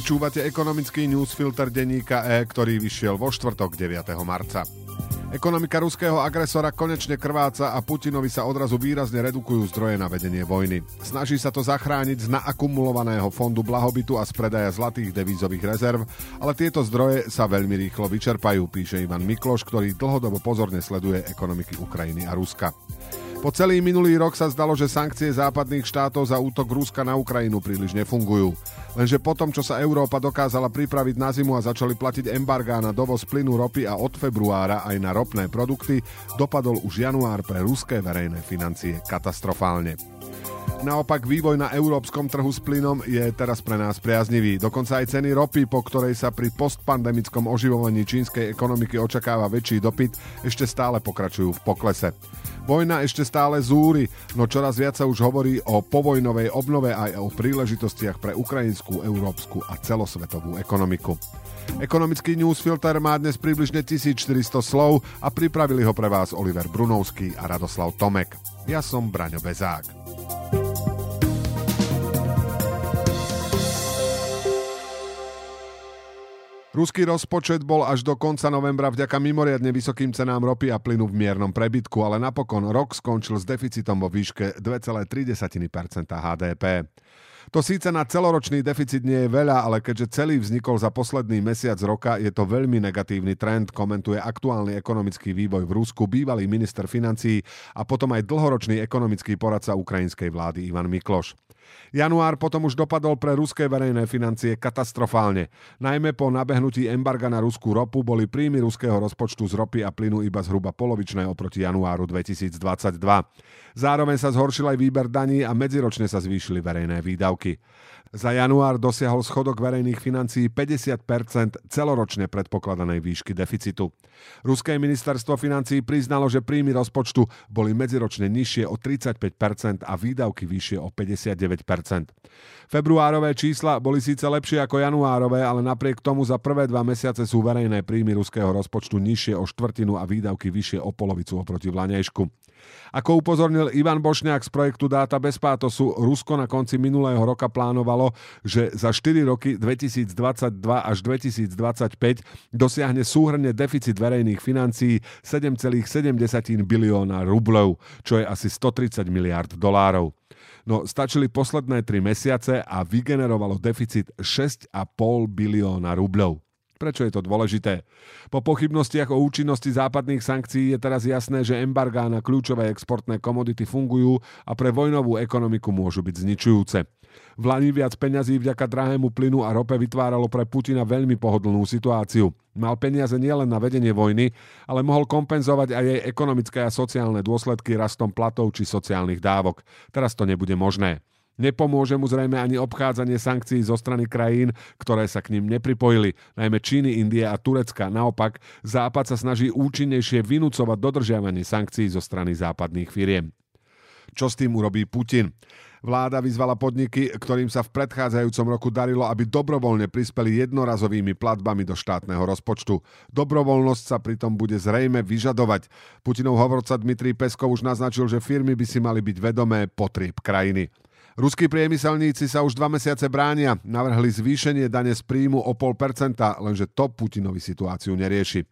Počúvate ekonomický newsfilter denníka E, ktorý vyšiel vo štvrtok 9. marca. Ekonomika ruského agresora konečne krváca a Putinovi sa odrazu výrazne redukujú zdroje na vedenie vojny. Snaží sa to zachrániť z naakumulovaného fondu blahobytu a z predaja zlatých devízových rezerv, ale tieto zdroje sa veľmi rýchlo vyčerpajú, píše Ivan Mikloš, ktorý dlhodobo pozorne sleduje ekonomiky Ukrajiny a Ruska. Po celý minulý rok sa zdalo, že sankcie západných štátov za útok Ruska na Ukrajinu príliš nefungujú. Lenže potom, čo sa Európa dokázala pripraviť na zimu a začali platiť embargá na dovoz plynu ropy a od februára aj na ropné produkty, dopadol už január pre ruské verejné financie katastrofálne. Naopak vývoj na európskom trhu s plynom je teraz pre nás priaznivý. Dokonca aj ceny ropy, po ktorej sa pri postpandemickom oživovaní čínskej ekonomiky očakáva väčší dopyt, ešte stále pokračujú v poklese. Vojna ešte stále zúri, no čoraz viac sa už hovorí o povojnovej obnove aj o príležitostiach pre ukrajinskú, európsku a celosvetovú ekonomiku. Ekonomický newsfilter má dnes približne 1400 slov a pripravili ho pre vás Oliver Brunovský a Radoslav Tomek. Ja som Braňo Bezák. Ruský rozpočet bol až do konca novembra vďaka mimoriadne vysokým cenám ropy a plynu v miernom prebytku, ale napokon rok skončil s deficitom vo výške 2,3% HDP. To síce na celoročný deficit nie je veľa, ale keďže celý vznikol za posledný mesiac roka, je to veľmi negatívny trend, komentuje aktuálny ekonomický vývoj v Rusku bývalý minister financií a potom aj dlhoročný ekonomický poradca ukrajinskej vlády Ivan Mikloš. Január potom už dopadol pre ruské verejné financie katastrofálne. Najmä po nabehnutí embarga na ruskú ropu boli príjmy ruského rozpočtu z ropy a plynu iba zhruba polovičné oproti januáru 2022. Zároveň sa zhoršil aj výber daní a medziročne sa zvýšili verejné výdavky. Za január dosiahol schodok verejných financií 50% celoročne predpokladanej výšky deficitu. Ruské ministerstvo financií priznalo, že príjmy rozpočtu boli medziročne nižšie o 35% a výdavky vyššie o 59 Februárové čísla boli síce lepšie ako januárové, ale napriek tomu za prvé dva mesiace sú verejné príjmy ruského rozpočtu nižšie o štvrtinu a výdavky vyššie o polovicu oproti vlanejšku. Ako upozornil Ivan Bošňák z projektu Dáta bez pátosu, Rusko na konci minulého roka plánovalo, že za 4 roky 2022 až 2025 dosiahne súhrne deficit verejných financií 7,7 bilióna rublov, čo je asi 130 miliard dolárov. No stačili posledné 3 mesiace a vygenerovalo deficit 6,5 bilióna rubľov. Prečo je to dôležité? Po pochybnostiach o účinnosti západných sankcií je teraz jasné, že embargá na kľúčové exportné komodity fungujú a pre vojnovú ekonomiku môžu byť zničujúce. V Lani viac peňazí vďaka drahému plynu a rope vytváralo pre Putina veľmi pohodlnú situáciu. Mal peniaze nielen na vedenie vojny, ale mohol kompenzovať aj jej ekonomické a sociálne dôsledky rastom platov či sociálnych dávok. Teraz to nebude možné. Nepomôže mu zrejme ani obchádzanie sankcií zo strany krajín, ktoré sa k ním nepripojili, najmä Číny, Indie a Turecka. Naopak, Západ sa snaží účinnejšie vynúcovať dodržiavanie sankcií zo strany západných firiem. Čo s tým urobí Putin? Vláda vyzvala podniky, ktorým sa v predchádzajúcom roku darilo, aby dobrovoľne prispeli jednorazovými platbami do štátneho rozpočtu. Dobrovoľnosť sa pritom bude zrejme vyžadovať. Putinov hovorca Dmitrij Peskov už naznačil, že firmy by si mali byť vedomé potrieb krajiny. Ruskí priemyselníci sa už dva mesiace bránia. Navrhli zvýšenie dane z príjmu o 0,5%, lenže to Putinovi situáciu nerieši.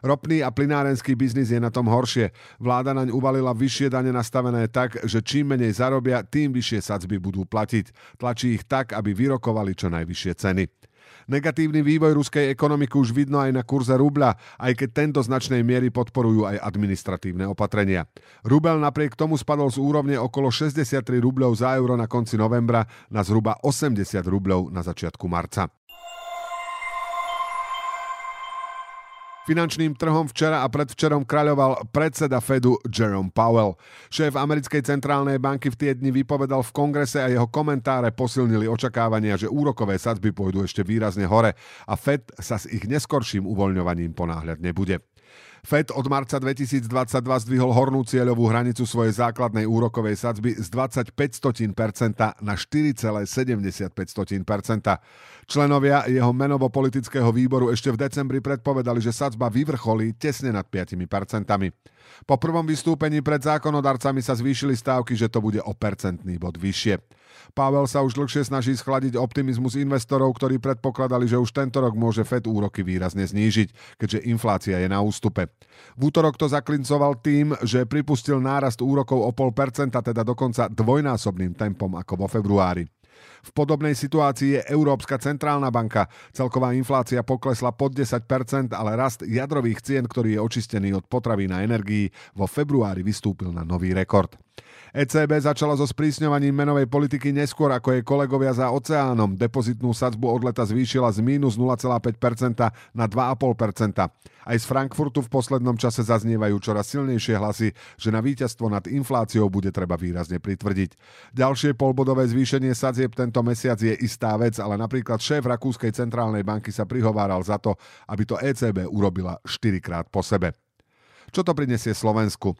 Ropný a plinárenský biznis je na tom horšie. Vláda naň uvalila vyššie dane nastavené tak, že čím menej zarobia, tým vyššie sadzby budú platiť. Tlačí ich tak, aby vyrokovali čo najvyššie ceny. Negatívny vývoj ruskej ekonomiky už vidno aj na kurze rubľa, aj keď tento značnej miery podporujú aj administratívne opatrenia. Rubel napriek tomu spadol z úrovne okolo 63 rubľov za euro na konci novembra na zhruba 80 rubľov na začiatku marca. Finančným trhom včera a predvčerom kraľoval predseda Fedu Jerome Powell. Šéf americkej centrálnej banky v tie dni vypovedal v kongrese a jeho komentáre posilnili očakávania, že úrokové sadzby pôjdu ešte výrazne hore a Fed sa s ich neskorším uvoľňovaním ponáhľať nebude. Fed od marca 2022 zdvihol hornú cieľovú hranicu svojej základnej úrokovej sadzby z 25 na 4,75 Členovia jeho menovo-politického výboru ešte v decembri predpovedali, že sadzba vyvrcholí tesne nad 5%. Po prvom vystúpení pred zákonodarcami sa zvýšili stávky, že to bude o percentný bod vyššie. Pavel sa už dlhšie snaží schladiť optimizmus investorov, ktorí predpokladali, že už tento rok môže FED úroky výrazne znížiť, keďže inflácia je na ústupe. V útorok to zaklincoval tým, že pripustil nárast úrokov o 0,5%, teda dokonca dvojnásobným tempom ako vo februári. V podobnej situácii je Európska centrálna banka. Celková inflácia poklesla pod 10%, ale rast jadrových cien, ktorý je očistený od potravín a energií, vo februári vystúpil na nový rekord. ECB začala so sprísňovaním menovej politiky neskôr ako jej kolegovia za oceánom. Depozitnú sadzbu od leta zvýšila z mínus 0,5% na 2,5%. Aj z Frankfurtu v poslednom čase zaznievajú čoraz silnejšie hlasy, že na víťazstvo nad infláciou bude treba výrazne pritvrdiť. Ďalšie polbodové zvýšenie sadzieb tento mesiac je istá vec, ale napríklad šéf Rakúskej centrálnej banky sa prihováral za to, aby to ECB urobila 4 krát po sebe. Čo to prinesie Slovensku?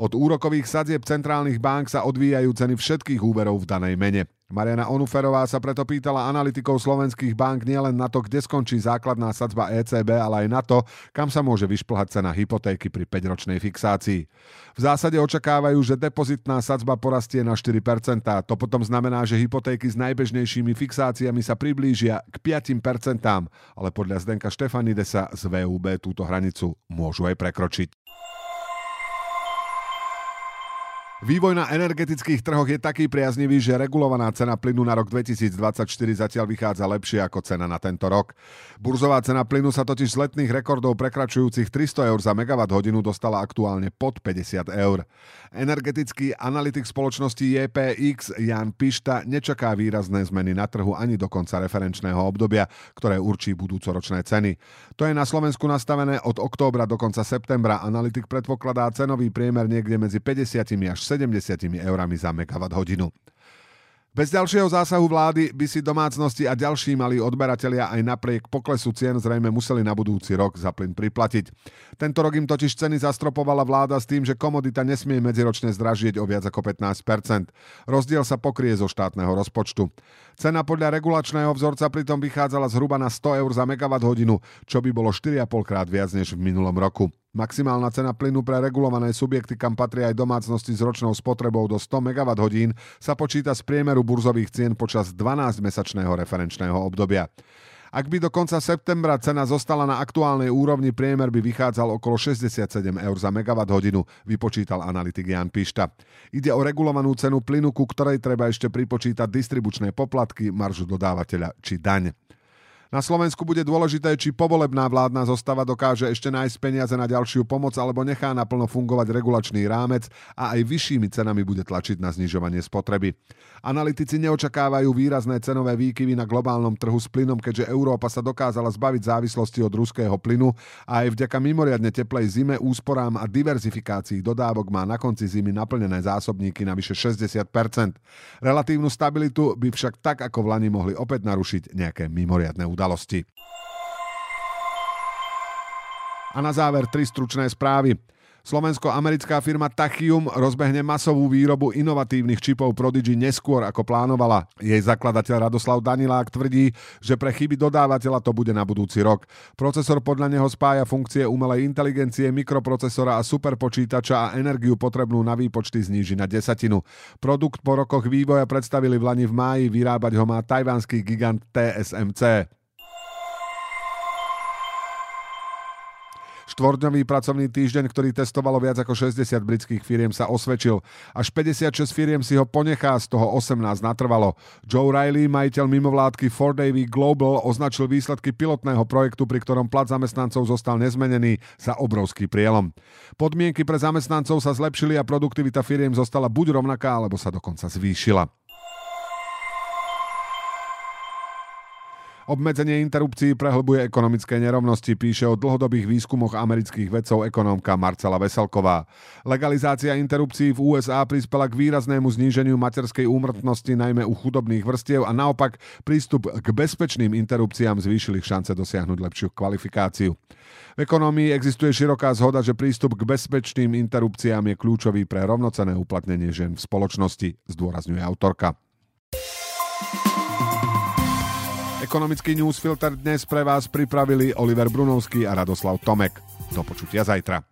Od úrokových sadzieb centrálnych bank sa odvíjajú ceny všetkých úverov v danej mene. Mariana Onuferová sa preto pýtala analytikov slovenských bank nielen na to, kde skončí základná sadzba ECB, ale aj na to, kam sa môže vyšplhať cena hypotéky pri 5-ročnej fixácii. V zásade očakávajú, že depozitná sadzba porastie na 4%. To potom znamená, že hypotéky s najbežnejšími fixáciami sa priblížia k 5%, ale podľa Zdenka Štefanidesa z VUB túto hranicu môžu aj prekročiť. Vývoj na energetických trhoch je taký priaznivý, že regulovaná cena plynu na rok 2024 zatiaľ vychádza lepšie ako cena na tento rok. Burzová cena plynu sa totiž z letných rekordov prekračujúcich 300 eur za megawatt hodinu dostala aktuálne pod 50 eur. Energetický analytik spoločnosti JPX Jan Pišta nečaká výrazné zmeny na trhu ani do konca referenčného obdobia, ktoré určí budúcoročné ceny. To je na Slovensku nastavené od októbra do konca septembra. Analytik predpokladá cenový priemer niekde medzi 50 až 70 eurami za megawatt hodinu. Bez ďalšieho zásahu vlády by si domácnosti a ďalší mali odberatelia aj napriek poklesu cien zrejme museli na budúci rok za plyn priplatiť. Tento rok im totiž ceny zastropovala vláda s tým, že komodita nesmie medziročne zdražieť o viac ako 15 Rozdiel sa pokrie zo štátneho rozpočtu. Cena podľa regulačného vzorca pritom vychádzala zhruba na 100 eur za megawatt hodinu, čo by bolo 4,5 krát viac než v minulom roku. Maximálna cena plynu pre regulované subjekty, kam patria aj domácnosti s ročnou spotrebou do 100 MWh, sa počíta z priemeru burzových cien počas 12-mesačného referenčného obdobia. Ak by do konca septembra cena zostala na aktuálnej úrovni, priemer by vychádzal okolo 67 eur za megawatt hodinu, vypočítal analytik Jan Pišta. Ide o regulovanú cenu plynu, ku ktorej treba ešte pripočítať distribučné poplatky, maržu dodávateľa či daň. Na Slovensku bude dôležité, či povolebná vládna zostava dokáže ešte nájsť peniaze na ďalšiu pomoc alebo nechá naplno fungovať regulačný rámec a aj vyššími cenami bude tlačiť na znižovanie spotreby. Analytici neočakávajú výrazné cenové výkyvy na globálnom trhu s plynom, keďže Európa sa dokázala zbaviť závislosti od ruského plynu a aj vďaka mimoriadne teplej zime, úsporám a diverzifikácii dodávok má na konci zimy naplnené zásobníky na vyše 60% Relatívnu stabilitu by však tak ako v Lani mohli opäť narušiť nejaké mimoriadne udalosti udalosti. A na záver tri stručné správy. Slovensko-americká firma Tachium rozbehne masovú výrobu inovatívnych čipov Prodigy neskôr ako plánovala. Jej zakladateľ Radoslav Danilák tvrdí, že pre chyby dodávateľa to bude na budúci rok. Procesor podľa neho spája funkcie umelej inteligencie, mikroprocesora a superpočítača a energiu potrebnú na výpočty zníži na desatinu. Produkt po rokoch vývoja predstavili v Lani v máji, vyrábať ho má tajvanský gigant TSMC. Štvordňový pracovný týždeň, ktorý testovalo viac ako 60 britských firiem, sa osvedčil. Až 56 firiem si ho ponechá, z toho 18 natrvalo. Joe Riley, majiteľ mimovládky 4 Global, označil výsledky pilotného projektu, pri ktorom plat zamestnancov zostal nezmenený, za obrovský prielom. Podmienky pre zamestnancov sa zlepšili a produktivita firiem zostala buď rovnaká, alebo sa dokonca zvýšila. Obmedzenie interrupcií prehlbuje ekonomické nerovnosti, píše o dlhodobých výskumoch amerických vedcov ekonómka Marcela Veselková. Legalizácia interrupcií v USA prispela k výraznému zníženiu materskej úmrtnosti najmä u chudobných vrstiev a naopak prístup k bezpečným interrupciám zvýšil ich šance dosiahnuť lepšiu kvalifikáciu. V ekonomii existuje široká zhoda, že prístup k bezpečným interrupciám je kľúčový pre rovnocené uplatnenie žien v spoločnosti, zdôrazňuje autorka. Ekonomický newsfilter dnes pre vás pripravili Oliver Brunovský a Radoslav Tomek. Do počutia zajtra.